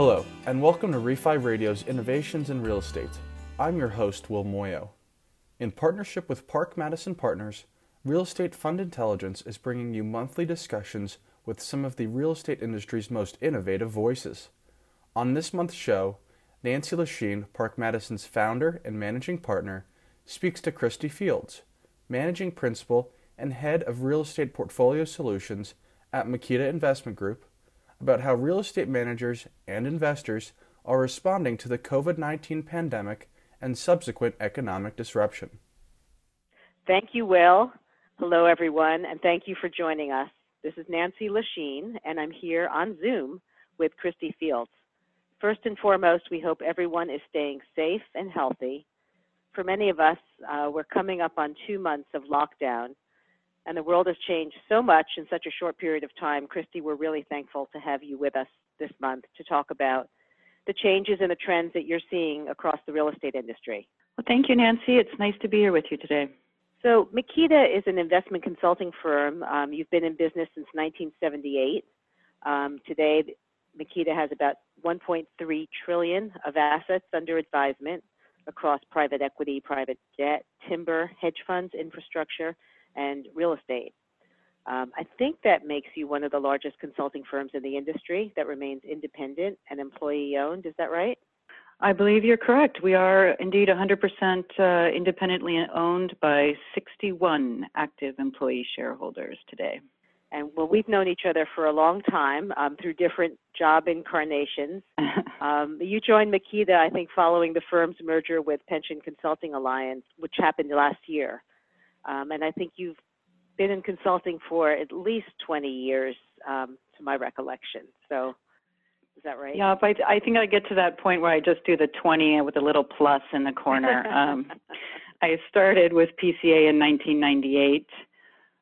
Hello, and welcome to Refi Radio's Innovations in Real Estate. I'm your host, Will Moyo. In partnership with Park Madison Partners, Real Estate Fund Intelligence is bringing you monthly discussions with some of the real estate industry's most innovative voices. On this month's show, Nancy Lashine, Park Madison's founder and managing partner, speaks to Christy Fields, managing principal and head of real estate portfolio solutions at Meketa Investment Group, about how real estate managers and investors are responding to the COVID 19 pandemic and subsequent economic disruption. Thank you, Will. Hello, everyone, and thank you for joining us. This is Nancy Lashine, and I'm here on Zoom with Christy Fields. First and foremost, we hope everyone is staying safe and healthy. For many of us, uh, we're coming up on two months of lockdown, and the world has changed so much in such a short period of time. Christy, we're really thankful to have you with us this month to talk about the changes and the trends that you're seeing across the real estate industry. Well, thank you, Nancy. It's nice to be here with you today. So, Meketa is an investment consulting firm. Um, you've been in business since 1978. Um, today, Meketa has about 1.3 trillion of assets under advisement across private equity, private debt, timber, hedge funds, infrastructure, and real estate. Um, I think that makes you one of the largest consulting firms in the industry that remains independent and employee owned. Is that right? I believe you're correct. We are indeed 100% uh, independently owned by 61 active employee shareholders today. And well, we've known each other for a long time um, through different job incarnations. um, you joined Meketa, I think, following the firm's merger with Pension Consulting Alliance, which happened last year. Um, and I think you've been in consulting for at least 20 years, um, to my recollection. So, is that right? Yeah, I, I think I get to that point where I just do the 20 with a little plus in the corner. um, I started with PCA in 1998.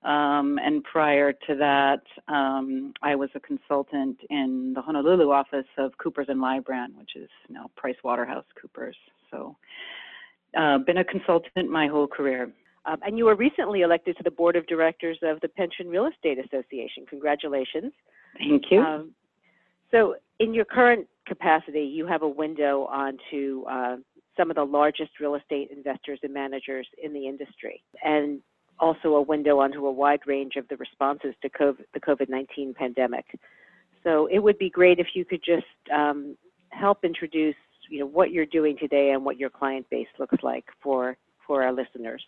Um, and prior to that, um, I was a consultant in the Honolulu office of Coopers and Lybrand, which is now Price Waterhouse Coopers. So, uh, been a consultant my whole career. Um, and you were recently elected to the board of directors of the Pension Real Estate Association. Congratulations. Thank you. Um, so, in your current capacity, you have a window onto uh, some of the largest real estate investors and managers in the industry, and also a window onto a wide range of the responses to COVID, the COVID 19 pandemic. So, it would be great if you could just um, help introduce you know, what you're doing today and what your client base looks like for, for our listeners.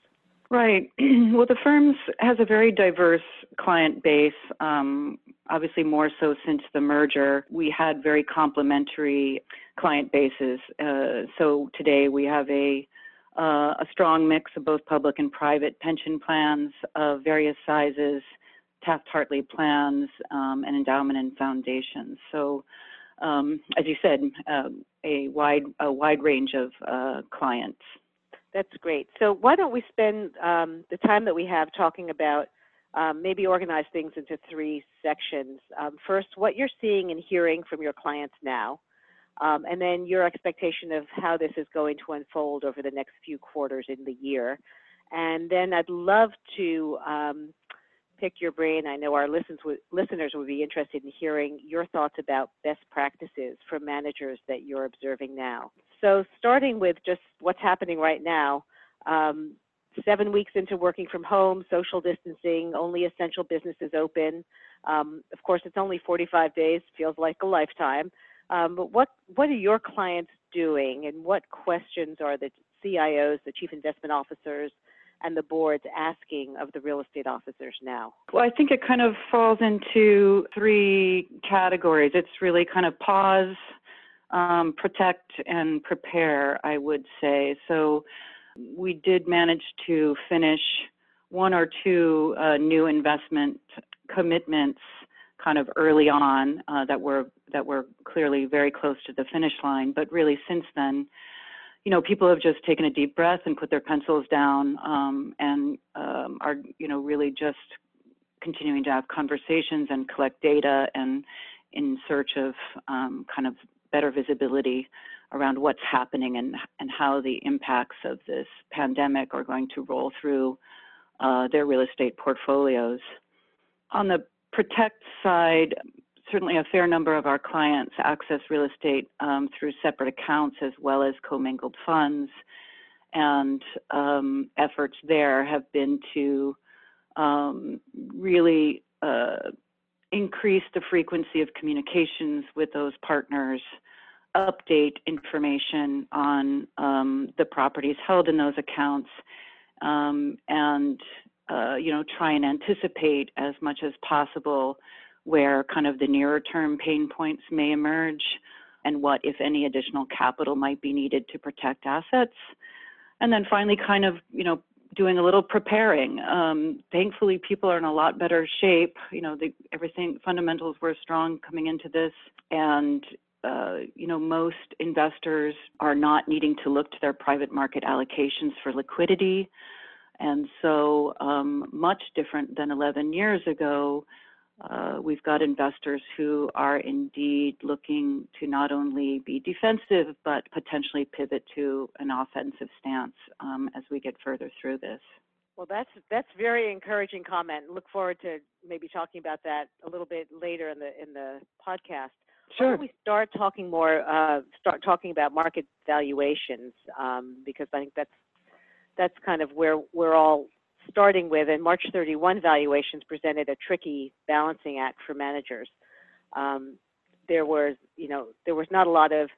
Right. well, the firm has a very diverse client base. Um, obviously, more so since the merger, we had very complementary client bases. Uh, so today we have a uh, a strong mix of both public and private pension plans of various sizes, Taft-Hartley plans, um, and endowment and foundations. So, um, as you said, uh, a wide a wide range of uh, clients. That's great. So why don't we spend um, the time that we have talking about um, maybe organize things into three sections. Um, first, what you're seeing and hearing from your clients now, um, and then your expectation of how this is going to unfold over the next few quarters in the year. And then I'd love to um, pick your brain. I know our listeners would be interested in hearing your thoughts about best practices for managers that you're observing now. So, starting with just what's happening right now, um, seven weeks into working from home, social distancing, only essential businesses open. Um, of course, it's only 45 days, feels like a lifetime. Um, but what what are your clients doing, and what questions are the CIOs, the chief investment officers, and the board's asking of the real estate officers now? Well, I think it kind of falls into three categories. It's really kind of pause, um, protect, and prepare, I would say. So we did manage to finish one or two uh, new investment commitments kind of early on uh, that were that were clearly very close to the finish line. But really, since then, you know, people have just taken a deep breath and put their pencils down um, and um, are, you know, really just continuing to have conversations and collect data and in search of um, kind of better visibility around what's happening and and how the impacts of this pandemic are going to roll through uh, their real estate portfolios. On the protect side, certainly a fair number of our clients access real estate um, through separate accounts as well as commingled funds. And um, efforts there have been to um, really uh, increase the frequency of communications with those partners, update information on um, the properties held in those accounts, um, and uh, you know try and anticipate as much as possible where kind of the nearer term pain points may emerge and what, if any, additional capital might be needed to protect assets. And then finally, kind of, you know, doing a little preparing. Um, thankfully, people are in a lot better shape. You know, the, everything fundamentals were strong coming into this, and uh, you know, most investors are not needing to look to their private market allocations for liquidity, and so um, much different than 11 years ago. Uh, we've got investors who are indeed looking to not only be defensive, but potentially pivot to an offensive stance um, as we get further through this. Well, that's that's very encouraging comment. Look forward to maybe talking about that a little bit later in the in the podcast. Sure. Why don't we start talking more? Uh, start talking about market valuations um, because I think that's that's kind of where we're all starting with, and March 31 valuations presented a tricky balancing act for managers. Um, there was, you know, there was not a lot of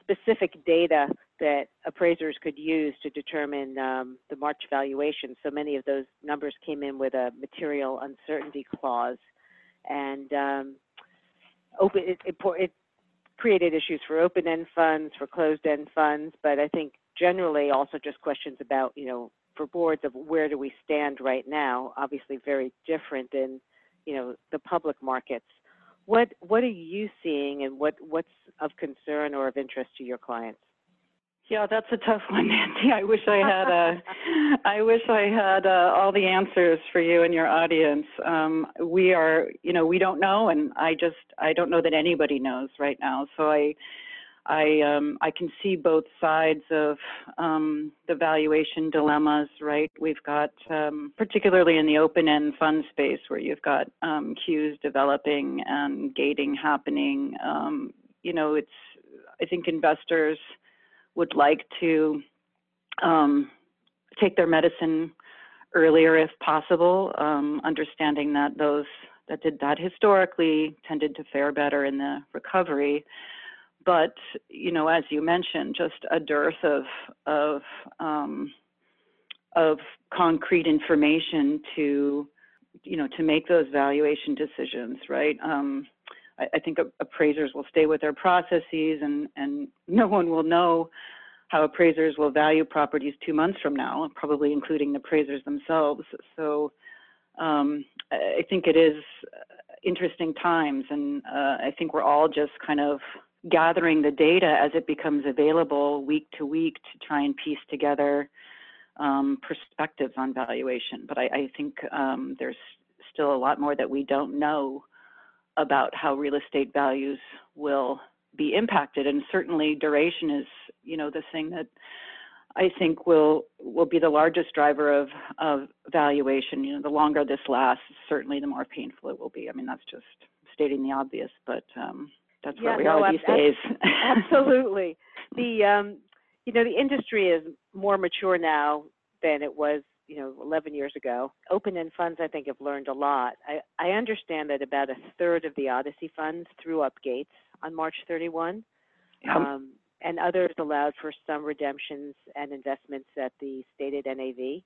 specific data that appraisers could use to determine um, the March valuation. So many of those numbers came in with a material uncertainty clause, and um, open it, it, it created issues for open-end funds, for closed-end funds, but I think generally also just questions about, you know, for boards of where do we stand right now, obviously very different than, you know, the public markets. What what are you seeing and what what's of concern or of interest to your clients? Yeah, that's a tough one, Nancy. I wish I had a, I wish I had uh, all the answers for you and your audience. Um, we are, you know, we don't know, and I just I don't know that anybody knows right now. So I I um, I can see both sides of um, the valuation dilemmas, right? We've got, um, particularly in the open-end fund space, where you've got um, queues developing and gating happening. Um, you know, it's I think investors would like to um, take their medicine earlier if possible, understanding that those that did that historically tended to fare better in the recovery but you know, as you mentioned, just a dearth of of um, of concrete information to you know to make those valuation decisions, right? Um, I, I, think appraisers will stay with their processes, and and no one will know how appraisers will value properties two months from now, probably including the appraisers themselves. So um, I think it is interesting times, and uh, I think we're all just kind of gathering the data as it becomes available week to week to try and piece together um, perspectives on valuation. But I, I think um, there's still a lot more that we don't know about how real estate values will be impacted. And certainly duration is, you know, the thing that I think will will be the largest driver of of valuation. You know, the longer this lasts, certainly the more painful it will be. I mean, that's just stating the obvious, but um, that's yeah, where we no, are these days. absolutely. The um, you know the industry is more mature now than it was you know 11 years ago. Open-end funds I think have learned a lot. I, I understand that about a third of the ODCE funds threw up gates on March 31. Um, and others allowed for some redemptions and investments at the stated NAV.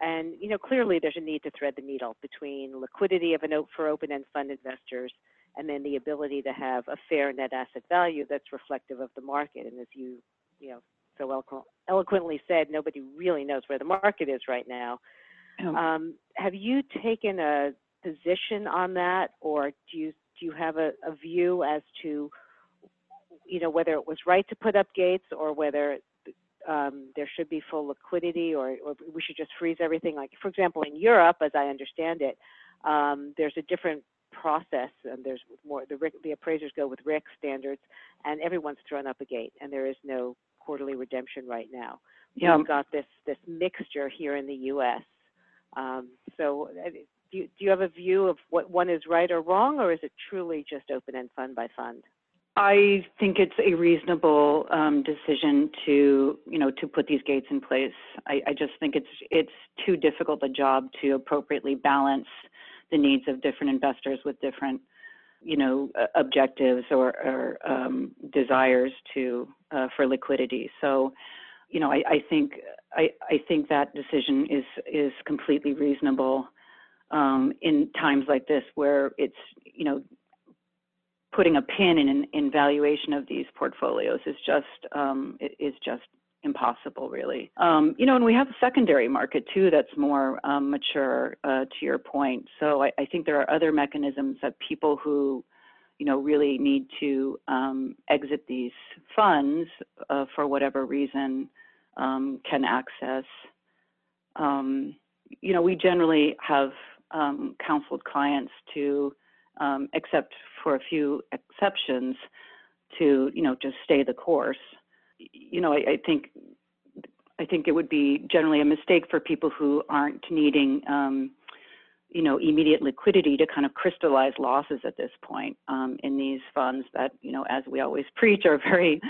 And you know, clearly there's a need to thread the needle between liquidity of a note for open-end fund investors and then the ability to have a fair net asset value that's reflective of the market. And as you, you know, so eloqu- eloquently said, nobody really knows where the market is right now. Um, have you taken a position on that, or do you do you have a, a view as to, you know, whether it was right to put up gates or whether um, there should be full liquidity or, or, we should just freeze everything. Like, for example, in Europe, as I understand it, um, there's a different process, and there's more. The, the appraisers go with RICS standards, and everyone's thrown up a gate, and there is no quarterly redemption right now. Yeah. We've got this this mixture here in the U.S. Um, so, uh, do you, do you have a view of what one is right or wrong, or is it truly just open and fund by fund? I think it's a reasonable um, decision to, you know, to put these gates in place. I, I, just think it's it's too difficult a job to appropriately balance the needs of different investors with different, you know, uh, objectives or, or um, desires to uh, for liquidity. So, you know, I, I think I, I think that decision is is completely reasonable um, in times like this where it's you know putting a pin in in valuation of these portfolios is just um, is just impossible really. Um, you know and we have a secondary market too that's more um, mature uh, to your point. So I, I, think there are other mechanisms that people who you know really need to um, exit these funds uh, for whatever reason um, can access. Um, you know we generally have um, counseled clients to, except for a few exceptions, to you know just stay the course. You know, I, I think I think it would be generally a mistake for people who aren't needing um, you know immediate liquidity to kind of crystallize losses at this point um, in these funds that you know as we always preach are very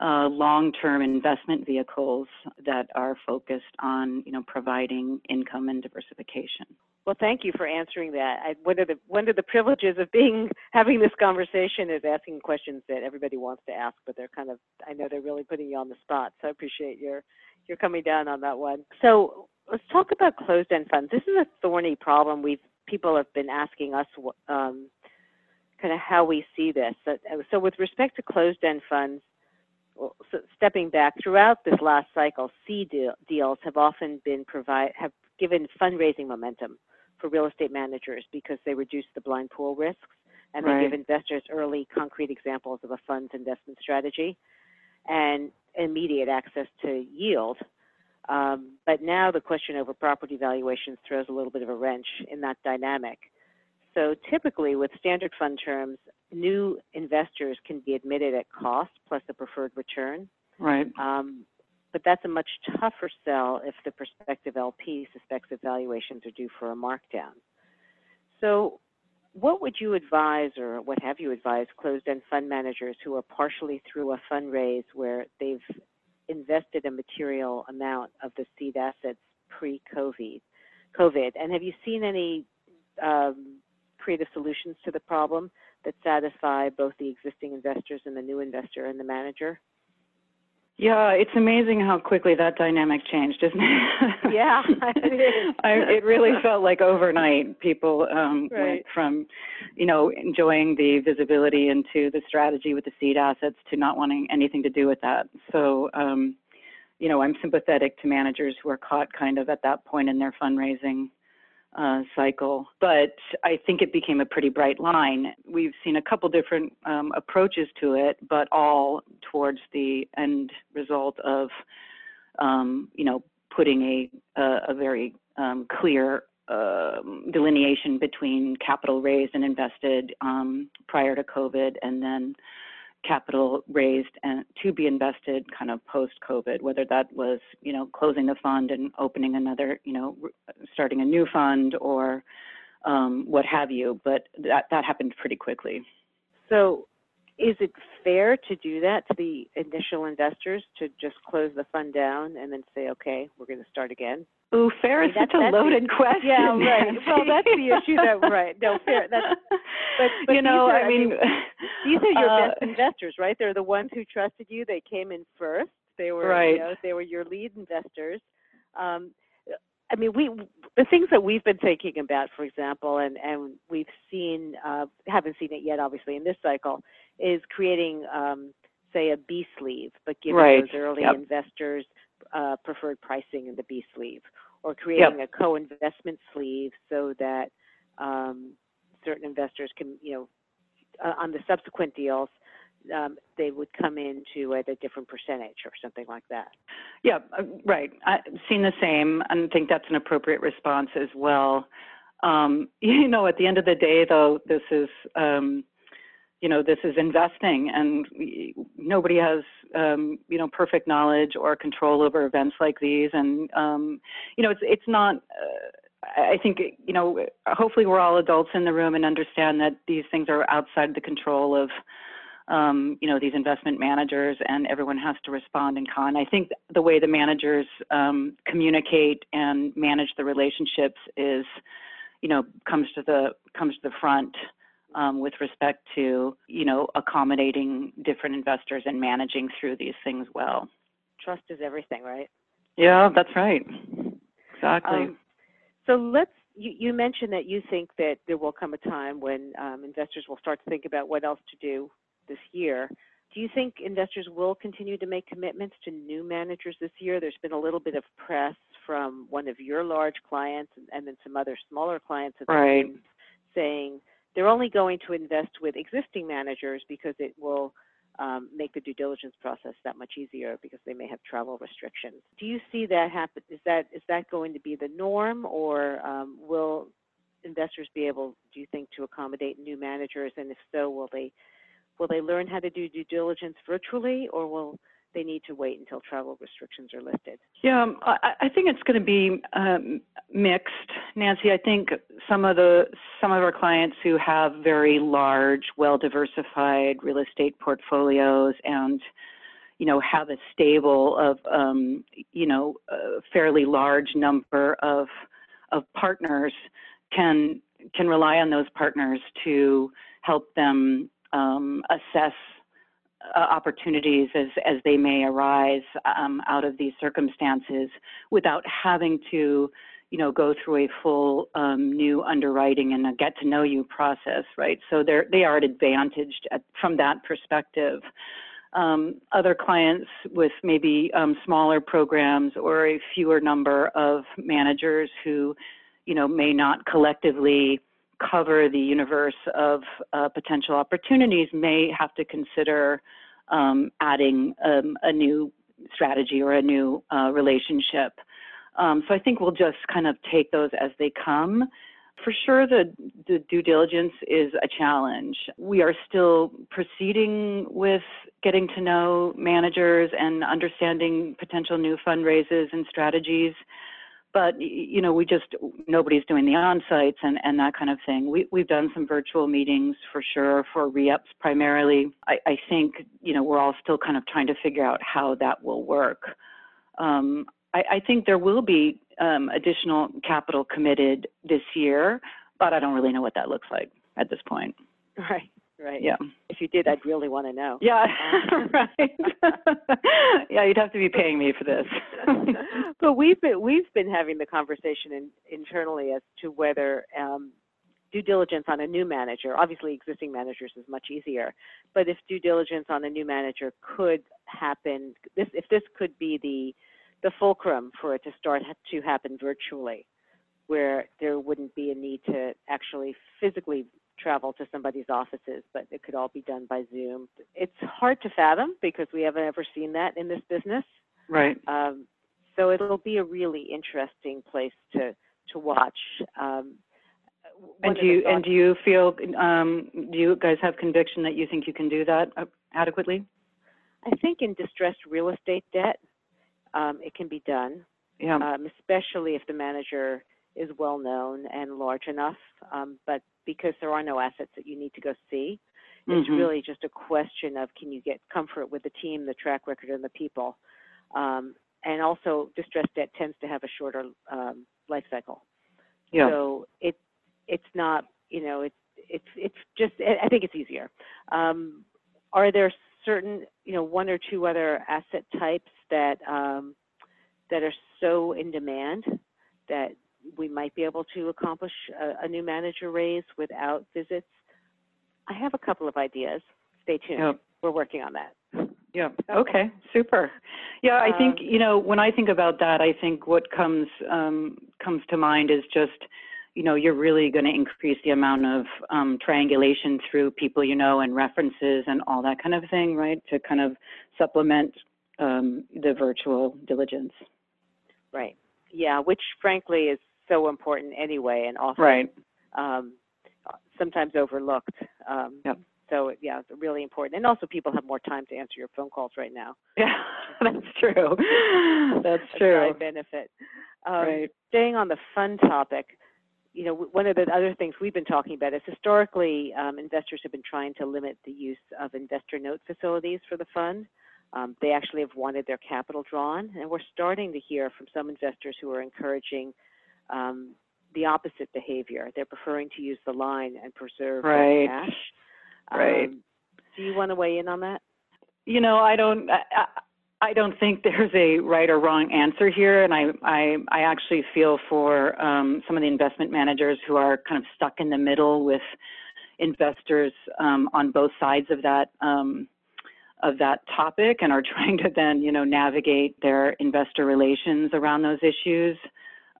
uh, long-term investment vehicles that are focused on you know providing income and diversification. Well, thank you for answering that. I, one of the one of the privileges of being having this conversation is asking questions that everybody wants to ask, but they're kind of I know they're really putting you on the spot. So I appreciate your your coming down on that one. So let's talk about closed-end funds. This is a thorny problem. We've people have been asking us um, kind of how we see this. So, so with respect to closed-end funds, well, so stepping back throughout this last cycle, C deal, deals have often been provide have given fundraising momentum for real estate managers because they reduce the blind pool risks and they give investors early concrete examples of a fund's investment strategy and immediate access to yield. Um, but now the question over property valuations throws a little bit of a wrench in that dynamic. So typically with standard fund terms, new investors can be admitted at cost plus a preferred return. Right. Um, but that's a much tougher sell if the prospective LP suspects that valuations are due for a markdown. So what would you advise or what have you advised closed-end fund managers who are partially through a fundraise where they've invested a material amount of the seed assets pre-COVID? COVID, and have you seen any um, creative solutions to the problem that satisfy both the existing investors and the new investor and the manager? Yeah, it's amazing how quickly that dynamic changed, isn't it? Yeah, it is. I, it really felt like overnight people um, right. went from, you know, enjoying the visibility into the strategy with the seed assets to not wanting anything to do with that. So, um, you know, I'm sympathetic to managers who are caught kind of at that point in their fundraising uh, cycle. But I think it became a pretty bright line. We've seen a couple different um, approaches to it, but all towards the end result of, um, you know, putting a, a, a very um, clear uh, delineation between capital raised and invested um, prior to COVID and then capital raised and to be invested kind of post COVID, whether that was, you know, closing the fund and opening another, you know, starting a new fund or um, what have you. But that, that happened pretty quickly. So is it fair to do that to the initial investors to just close the fund down and then say, okay, we're going to start again? Ooh, fair is such a loaded the, question. Yeah, right. Well, that's the issue. That right. No, fair. That's, but, but you know, are, I mean, these are your uh, best investors, right? They're the ones who trusted you. They came in first. They were, right. you know, they were your lead investors. Um, I mean, we the things that we've been thinking about, for example, and and we've seen, uh, haven't seen it yet, obviously, in this cycle, is creating, um, say, a B sleeve, but giving right. those early yep. investors uh, preferred pricing in the B sleeve, or creating yep. a co-investment sleeve so that um, certain investors can, you know, uh, on the subsequent deals, um, they would come into at a different percentage or something like that. Yeah, uh, right. I've seen the same and think that's an appropriate response as well. Um, you know, at the end of the day, though, this is, um, you know, this is investing, and we, nobody has, um, you know, perfect knowledge or control over events like these. And um, you know, it's it's not. Uh, I think, you know, hopefully we're all adults in the room and understand that these things are outside the control of, um, you know, these investment managers and everyone has to respond in kind. I think the way the managers um, communicate and manage the relationships is, you know, comes to the comes to the front um, with respect to, you know, accommodating different investors and managing through these things well. Trust is everything, right? Yeah, that's right. Exactly. Um, so let's. You, you mentioned that you think that there will come a time when um, investors will start to think about what else to do this year. Do you think investors will continue to make commitments to new managers this year? There's been a little bit of press from one of your large clients and, and then some other smaller clients Right. saying they're only going to invest with existing managers because it will um, make the due diligence process that much easier because they may have travel restrictions. Do you see that happen? Is that is that going to be the norm, or um, will investors be able, do you think, to accommodate new managers? And if so, will they will they learn how to do due diligence virtually, or will they need to wait until travel restrictions are lifted? Yeah, um, I, think it's going to be um, mixed, Nancy. I think some of the some of our clients who have very large, well-diversified real estate portfolios and you know have a stable of um, you know a fairly large number of of partners can can rely on those partners to help them um, assess uh, opportunities as, as they may arise um, out of these circumstances without having to, you know, go through a full um, new underwriting and a get to know you process, right? So they're, they are advantaged at, from that perspective. Um, other clients with maybe um, smaller programs or a fewer number of managers who, you know, may not collectively cover the universe of uh, potential opportunities may have to consider um, adding um, a new strategy or a new uh, relationship. Um, so I think we'll just kind of take those as they come. For sure, the, the due diligence is a challenge. We are still proceeding with getting to know managers and understanding potential new fundraisers and strategies but you know we just nobody's doing the on sites and and that kind of thing. We we've done some virtual meetings for sure for re-ups primarily. I i think you know we're all still kind of trying to figure out how that will work. Um i i think there will be um additional capital committed this year but i don't really know what that looks like at this point. Right, right. yeah If you did, I'd really want to know. yeah right yeah you'd have to be paying me for this but we've been we've been having the conversation in, internally as to whether um, due diligence on a new manager, obviously existing managers is much easier, but if due diligence on a new manager could happen, this if this could be the the fulcrum for it to start to happen virtually, where there wouldn't be a need to actually physically travel to somebody's offices, but it could all be done by Zoom. It's hard to fathom because we haven't ever seen that in this business. right Um, so it'll be a really interesting place to to watch. Um, And do you, and do you feel, um, do you guys have conviction that you think you can do that uh, adequately? I think in distressed real estate debt, um, it can be done, Yeah, um, especially if the manager is well known and large enough. Um, but because there are no assets that you need to go see, it's Mhm. really just a question of can you get comfort with the team, the track record, and the people. Um, and also, distressed debt tends to have a shorter um, life cycle. yeah, So it it's not you know it's it's it's just I I think it's easier. Um, are there certain you know one or two other asset types that um, that are so in demand that we might be able to accomplish a, a new manager raise without visits? I have a couple of ideas. Stay tuned. yeah, We're working on that. yeah. Okay, super. Yeah, I think, Um, you know, when I think about that, I think what comes, um, comes to mind is just, you know, you're really going to increase the amount of um, triangulation through people you know and references and all that kind of thing, right? To kind of supplement um, the virtual diligence. Right. Yeah, which frankly is so important anyway, and often Right. um, sometimes overlooked. Um, Yep. So yeah, it's really important. And also, people have more time to answer your phone calls right now. Yeah, that's true. That's true. side benefit. Um, right. Staying on the fund topic, you know, one of the other things we've been talking about is historically um, investors have been trying to limit the use of investor note facilities for the fund. Um, they actually have wanted their capital drawn, and we're starting to hear from some investors who are encouraging um, the opposite behavior. They're preferring to use the line and preserve Right. cash. Right. Um, do you want to weigh in on that? You know, I don't. I, I- I don't think there's a right or wrong answer here, and I I, I actually feel for um, some of the investment managers who are kind of stuck in the middle with investors um, on both sides of that um, of that topic, and are trying to then you know navigate their investor relations around those issues.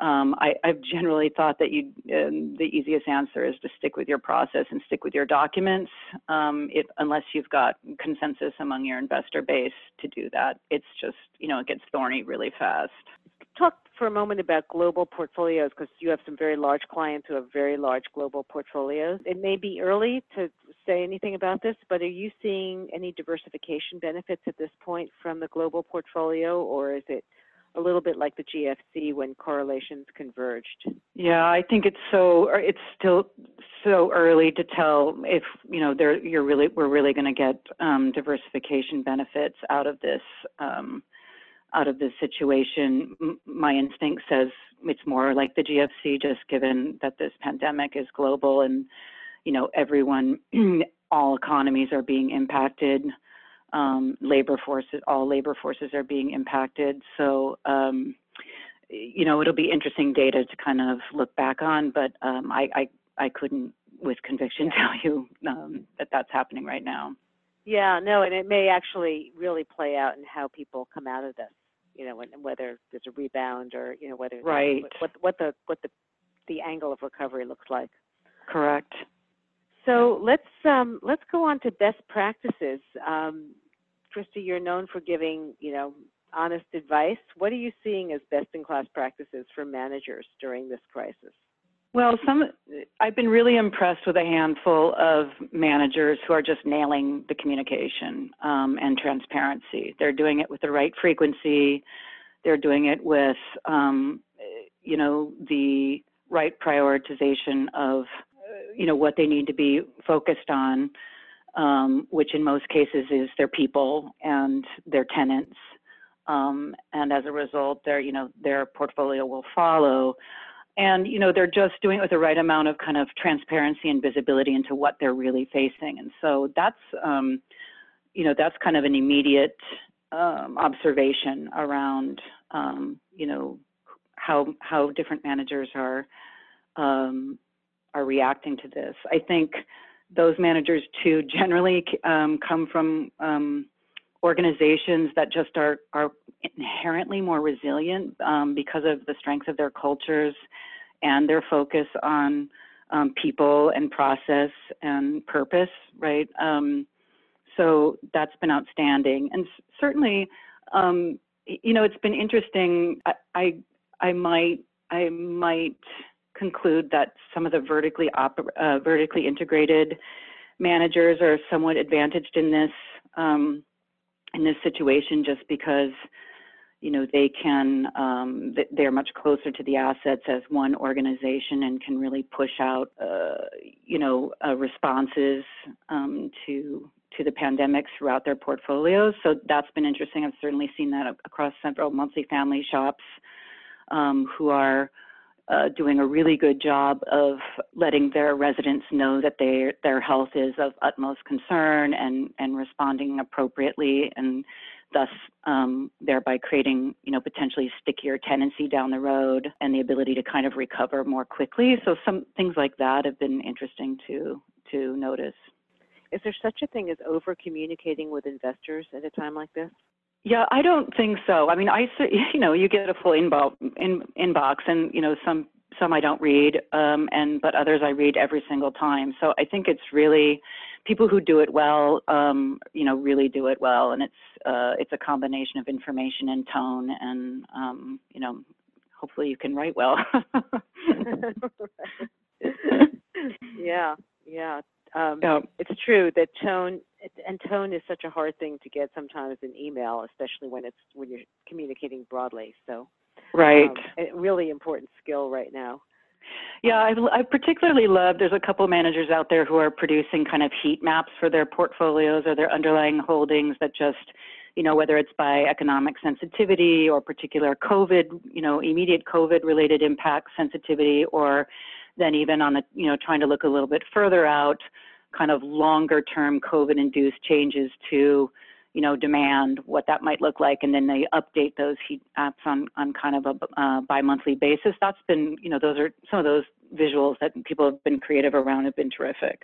Um, I, I've generally thought that you, um, the easiest answer is to stick with your process and stick with your documents, um, unless you've got consensus among your investor base to do that. It's just, you know, it gets thorny really fast. Talk for a moment about global portfolios because you have some very large clients who have very large global portfolios. It may be early to say anything about this, but are you seeing any diversification benefits at this point from the global portfolio, or is it a little bit like the GFC when correlations converged? Yeah, I think it's so, it's still so early to tell if, you know, there, you're really, we're really going to get um, diversification benefits out of this, um, out of this situation. M- my instinct says it's more like the GFC, just given that this pandemic is global and, you know, everyone, all economies are being impacted. Um, labor forces, all labor forces are being impacted. So, um, you know, it'll be interesting data to kind of look back on, but um, I, I, I couldn't with conviction tell you um, that that's happening right now. Yeah, no, and it may actually really play out in how people come out of this. You know, and whether there's a rebound or you know whether Right. what what the what the the angle of recovery looks like. Correct. So let's um, let's go on to best practices. Um, Christy, you're known for giving you know honest advice. What are you seeing as best in class practices for managers during this crisis? Well, some I've been really impressed with a handful of managers who are just nailing the communication um, and transparency. They're doing it with the right frequency. They're doing it with, um, you know, the right prioritization of, you know, what they need to be focused on, um, which in most cases is their people and their tenants. Um, and as a result, their, you know, their portfolio will follow and you know they're just doing it with the right amount of kind of transparency and visibility into what they're really facing and so that's um, you know that's kind of an immediate um, observation around um, you know how how different managers are um, are reacting to this i think those managers too generally um, come from um, organizations that just are are inherently more resilient um, because of the strength of their cultures and their focus on um, people and process and purpose, right? Um, so that's been outstanding, and certainly, um, you know, it's been interesting. I, I I might I might conclude that some of the vertically uh, vertically integrated managers are somewhat advantaged in this um, in this situation just because you know they can um, they're much closer to the assets as one organization and can really push out uh, you know uh, responses um, to to the pandemic throughout their portfolios so that's been interesting. I've certainly seen that across several multifamily shops um, who are uh, doing a really good job of letting their residents know that their their health is of utmost concern and and responding appropriately and thus um, thereby creating you know potentially stickier tenancy down the road and the ability to kind of recover more quickly so some things like that have been interesting to to notice Is there such a thing as over communicating with investors at a time like this? Yeah, I don't think so. I mean, I you know you get a full inbox in, inbox, and you know some some I don't read, um, and but others I read every single time. So I think it's really people who do it well, um, you know, really do it well, and it's uh, it's a combination of information and tone, and um, you know, hopefully you can write well. yeah, yeah. Um, yeah. it's true that tone and tone is such a hard thing to get sometimes in email, especially when it's when you're communicating broadly. So, Right. Um, a really important skill right now. Yeah, I've, I particularly love. There's a couple managers out there who are producing kind of heat maps for their portfolios or their underlying holdings that just, you know, whether it's by economic sensitivity or particular COVID, you know, immediate COVID related impact sensitivity, or then even on the, you know, trying to look a little bit further out, kind of longer term COVID induced changes to, you know, demand, what that might look like, and then they update those heat maps on on kind of a uh, bi-monthly basis. That's been, you know, those are some of those visuals that people have been creative around have been terrific.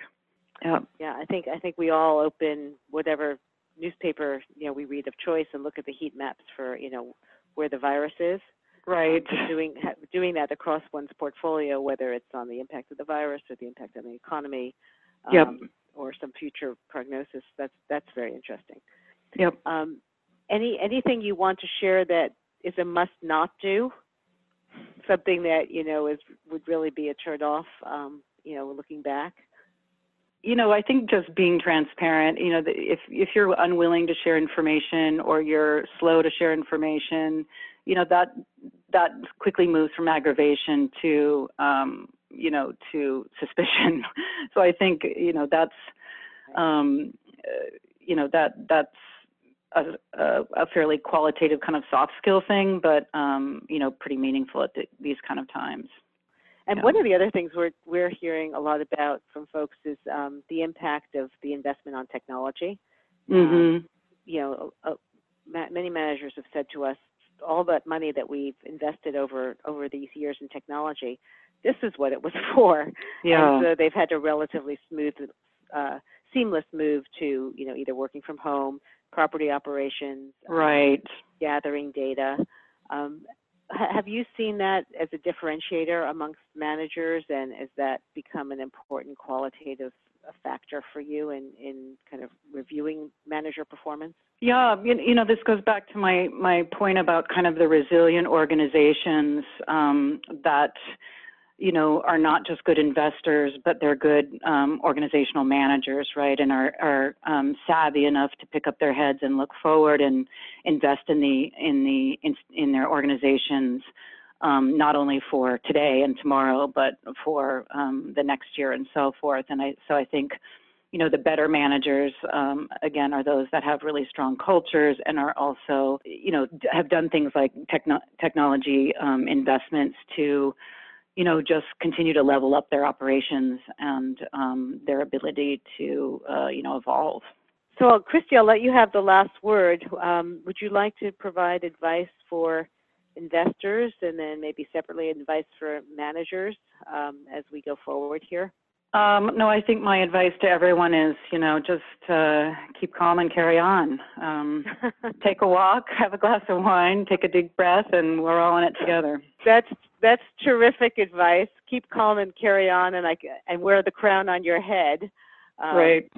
Yeah. Yeah, I think I think we all open whatever newspaper you know we read of choice and look at the heat maps for you know where the virus is. Right. Doing doing that across one's portfolio, whether it's on the impact of the virus or the impact on the economy, um, yep. or some future prognosis. That's that's very interesting. Yep. Um, any anything you want to share that is a must not do? Something that you know is would really be a turn off. Um, you know, looking back. You know, I think just being transparent. You know, if if you're unwilling to share information or you're slow to share information, you know that that quickly moves from aggravation to um, you know to suspicion. so I think you know that's um, uh, you know that that's a, a, a, fairly qualitative kind of soft skill thing, but um, you know, pretty meaningful at the, these kind of times. And yeah. one of the other things we're we're hearing a lot about from folks is um, the impact of the investment on technology. Mm-hmm. Um, you know, uh, ma- many managers have said to us, all that money that we've invested over over these years in technology, this is what it was for. Yeah. And so they've had a relatively smooth, uh, seamless move to you know either working from home, property operations, um, right, um, gathering data. Um, ha- have you seen that as a differentiator amongst managers, and has that become an important qualitative factor for you in, in kind of reviewing manager performance? Yeah, you know, this goes back to my my point about kind of the resilient organizations um, that you know, are not just good investors, but they're good um, organizational managers, right? And are, are um, savvy enough to pick up their heads and look forward and invest in the in the in, in their organizations, um, not only for today and tomorrow, but for um, the next year and so forth. And I so I think, you know, the better managers um, again are those that have really strong cultures and are also, you know, have done things like techno- technology um, investments to you know, just continue to level up their operations and um, their ability to, uh, you know, evolve. So, Christy, I'll let you have the last word. Um, would you like to provide advice for investors and then maybe separately advice for managers um, as we go forward here? Um, no, I think my advice to everyone is, you know, just uh, keep calm and carry on. Um, take a walk, have a glass of wine, take a deep breath, and we're all in it together. That's that's terrific advice. Keep calm and carry on, and I and wear the crown on your head. Um, right.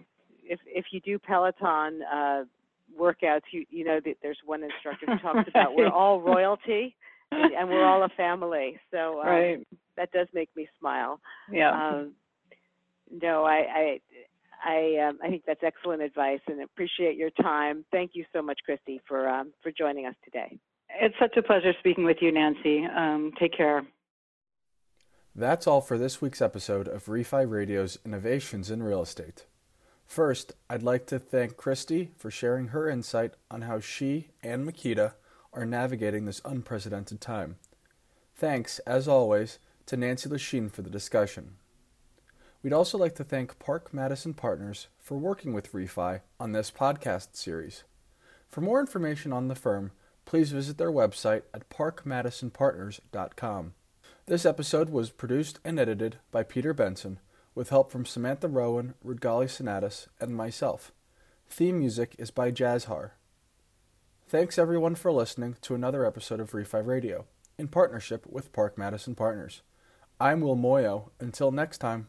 If if you do Peloton uh, workouts, you you know that there's one instructor who talks about we're all royalty, and, and we're all a family. So um, right. that does make me smile. Yeah. Um, no, I I I, um, I think that's excellent advice and appreciate your time. Thank you so much, Christy, for um, for joining us today. It's such a pleasure speaking with you, Nancy. Um, take care. That's all for this week's episode of Refi Radio's Innovations in Real Estate. First, I'd like to thank Christy for sharing her insight on how she and Meketa are navigating this unprecedented time. Thanks, as always, to Nancy Lashine for the discussion. We'd also like to thank Park Madison Partners for working with Refi on this podcast series. For more information on the firm, please visit their website at parkmadisonpartners.com. This episode was produced and edited by Peter Benson with help from Samantha Rowan, Rudgali Sinatus, and myself. Theme music is by Jazzhar. Thanks everyone for listening to another episode of Refi Radio in partnership with Park Madison Partners. I'm Will Moyo. Until next time.